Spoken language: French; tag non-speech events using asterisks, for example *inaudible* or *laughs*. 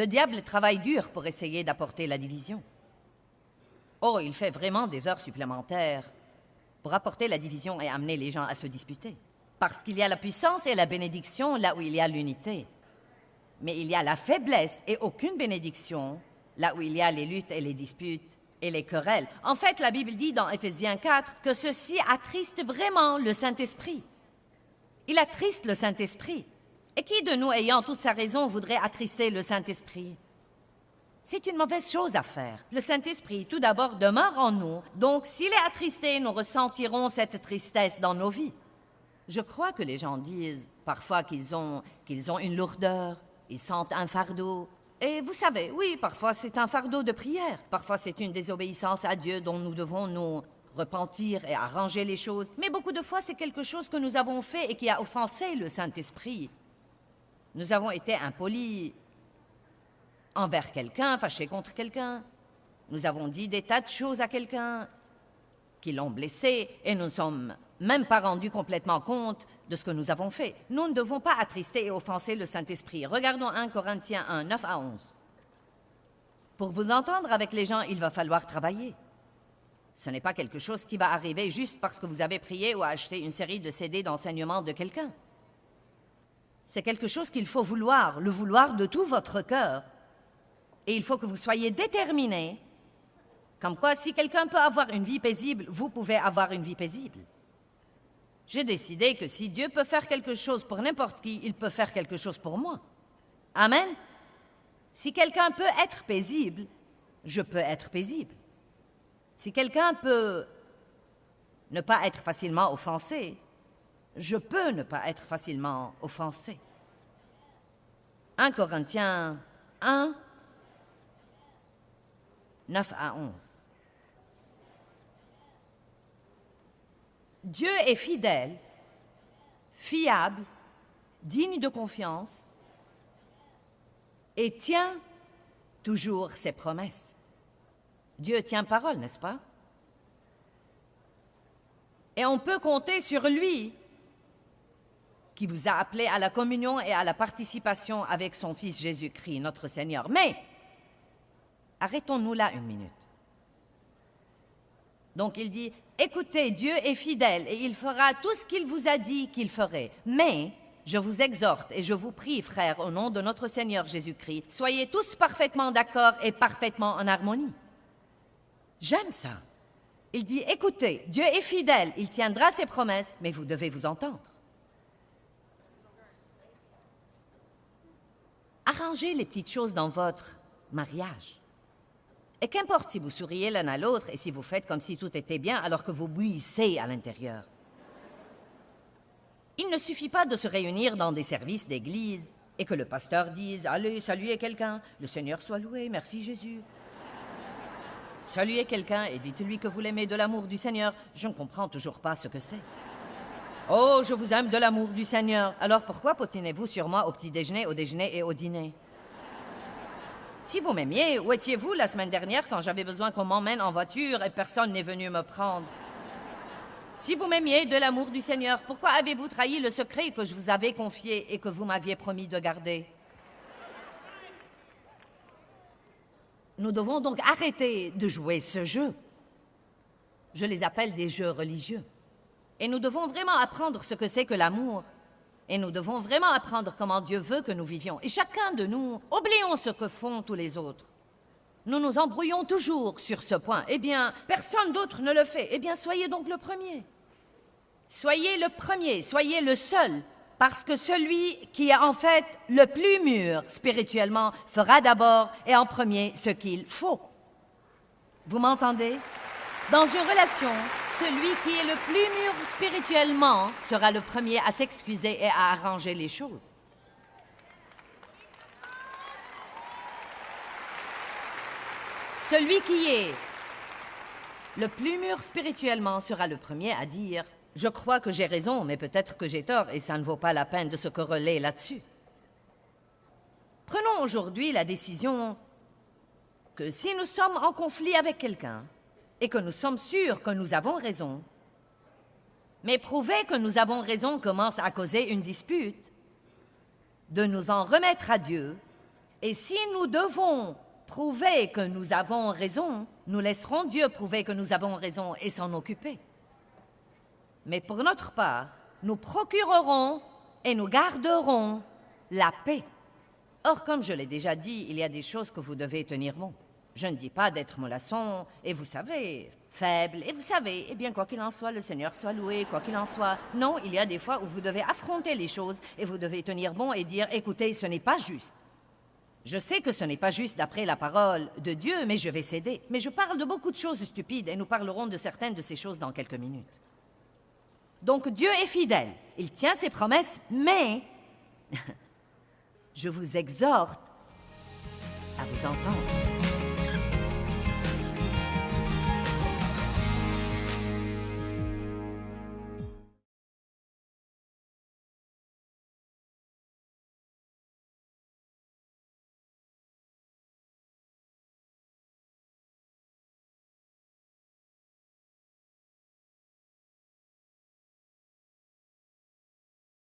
Le diable travaille dur pour essayer d'apporter la division. Oh, il fait vraiment des heures supplémentaires pour apporter la division et amener les gens à se disputer. Parce qu'il y a la puissance et la bénédiction là où il y a l'unité. Mais il y a la faiblesse et aucune bénédiction là où il y a les luttes et les disputes et les querelles. En fait, la Bible dit dans Éphésiens 4 que ceci attriste vraiment le Saint-Esprit. Il attriste le Saint-Esprit. Et qui de nous, ayant toute sa raison, voudrait attrister le Saint-Esprit? C'est une mauvaise chose à faire. Le Saint-Esprit, tout d'abord, demeure en nous, donc s'il est attristé, nous ressentirons cette tristesse dans nos vies. Je crois que les gens disent parfois qu'ils ont, ont une lourdeur, ils sentent un fardeau. Et vous savez, oui, parfois c'est un fardeau de prière, parfois c'est une désobéissance à Dieu dont nous devons nous repentir et arranger les choses, mais beaucoup de fois c'est quelque chose que nous avons fait et qui a offensé le Saint-Esprit. Nous avons été impolis envers quelqu'un, fâchés contre quelqu'un. Nous avons dit des tas de choses à quelqu'un qui l'ont blessé et nous ne sommes même pas rendus complètement compte de ce que nous avons fait. Nous ne devons pas attrister et offenser le Saint-Esprit. Regardons 1 Corinthiens 1, 9 à 11. Pour vous entendre avec les gens, il va falloir travailler. Ce n'est pas quelque chose qui va arriver juste parce que vous avez prié ou acheté une série de CD d'enseignement de quelqu'un. C'est quelque chose qu'il faut vouloir, le vouloir de tout votre cœur. Et il faut que vous soyez déterminé, comme quoi si quelqu'un peut avoir une vie paisible, vous pouvez avoir une vie paisible. J'ai décidé que si Dieu peut faire quelque chose pour n'importe qui, il peut faire quelque chose pour moi. Amen. Si quelqu'un peut être paisible, je peux être paisible. Si quelqu'un peut ne pas être facilement offensé, je peux ne pas être facilement offensé. 1 Corinthiens 1, 9 à 11. Dieu est fidèle, fiable, digne de confiance et tient toujours ses promesses. Dieu tient parole, n'est-ce pas? Et on peut compter sur lui qui vous a appelé à la communion et à la participation avec son Fils Jésus-Christ, notre Seigneur. Mais, arrêtons-nous là une minute. Donc il dit, écoutez, Dieu est fidèle et il fera tout ce qu'il vous a dit qu'il ferait. Mais, je vous exhorte et je vous prie, frères, au nom de notre Seigneur Jésus-Christ, soyez tous parfaitement d'accord et parfaitement en harmonie. J'aime ça. Il dit, écoutez, Dieu est fidèle, il tiendra ses promesses, mais vous devez vous entendre. Arrangez les petites choses dans votre mariage. Et qu'importe si vous souriez l'un à l'autre et si vous faites comme si tout était bien alors que vous bouillissez à l'intérieur. Il ne suffit pas de se réunir dans des services d'église et que le pasteur dise Allez, saluez quelqu'un, le Seigneur soit loué, merci Jésus. Saluez quelqu'un et dites-lui que vous l'aimez de l'amour du Seigneur. Je ne comprends toujours pas ce que c'est. Oh, je vous aime de l'amour du Seigneur. Alors pourquoi potinez-vous sur moi au petit déjeuner, au déjeuner et au dîner? Si vous m'aimiez, où étiez-vous la semaine dernière quand j'avais besoin qu'on m'emmène en voiture et personne n'est venu me prendre? Si vous m'aimiez de l'amour du Seigneur, pourquoi avez-vous trahi le secret que je vous avais confié et que vous m'aviez promis de garder? Nous devons donc arrêter de jouer ce jeu. Je les appelle des jeux religieux. Et nous devons vraiment apprendre ce que c'est que l'amour. Et nous devons vraiment apprendre comment Dieu veut que nous vivions. Et chacun de nous, oublions ce que font tous les autres. Nous nous embrouillons toujours sur ce point. Eh bien, personne d'autre ne le fait. Eh bien, soyez donc le premier. Soyez le premier, soyez le seul, parce que celui qui est en fait le plus mûr spirituellement fera d'abord et en premier ce qu'il faut. Vous m'entendez? Dans une relation, celui qui est le plus mûr spirituellement sera le premier à s'excuser et à arranger les choses. Celui qui est le plus mûr spirituellement sera le premier à dire Je crois que j'ai raison, mais peut-être que j'ai tort et ça ne vaut pas la peine de se corréler là-dessus. Prenons aujourd'hui la décision que si nous sommes en conflit avec quelqu'un, et que nous sommes sûrs que nous avons raison. Mais prouver que nous avons raison commence à causer une dispute. De nous en remettre à Dieu Et si nous devons prouver que nous avons raison, nous laisserons Dieu prouver que nous avons raison et s'en occuper. Mais pour notre part, nous procurerons et nous garderons la paix. Or, comme je l'ai déjà dit, il y a des choses que vous devez tenir bon. Je ne dis pas d'être mollasson, et vous savez, faible, et vous savez, eh bien, quoi qu'il en soit, le Seigneur soit loué, quoi qu'il en soit. Non, il y a des fois où vous devez affronter les choses, et vous devez tenir bon et dire, écoutez, ce n'est pas juste. Je sais que ce n'est pas juste d'après la parole de Dieu, mais je vais céder. Mais je parle de beaucoup de choses stupides, et nous parlerons de certaines de ces choses dans quelques minutes. Donc Dieu est fidèle, il tient ses promesses, mais *laughs* je vous exhorte à vous entendre.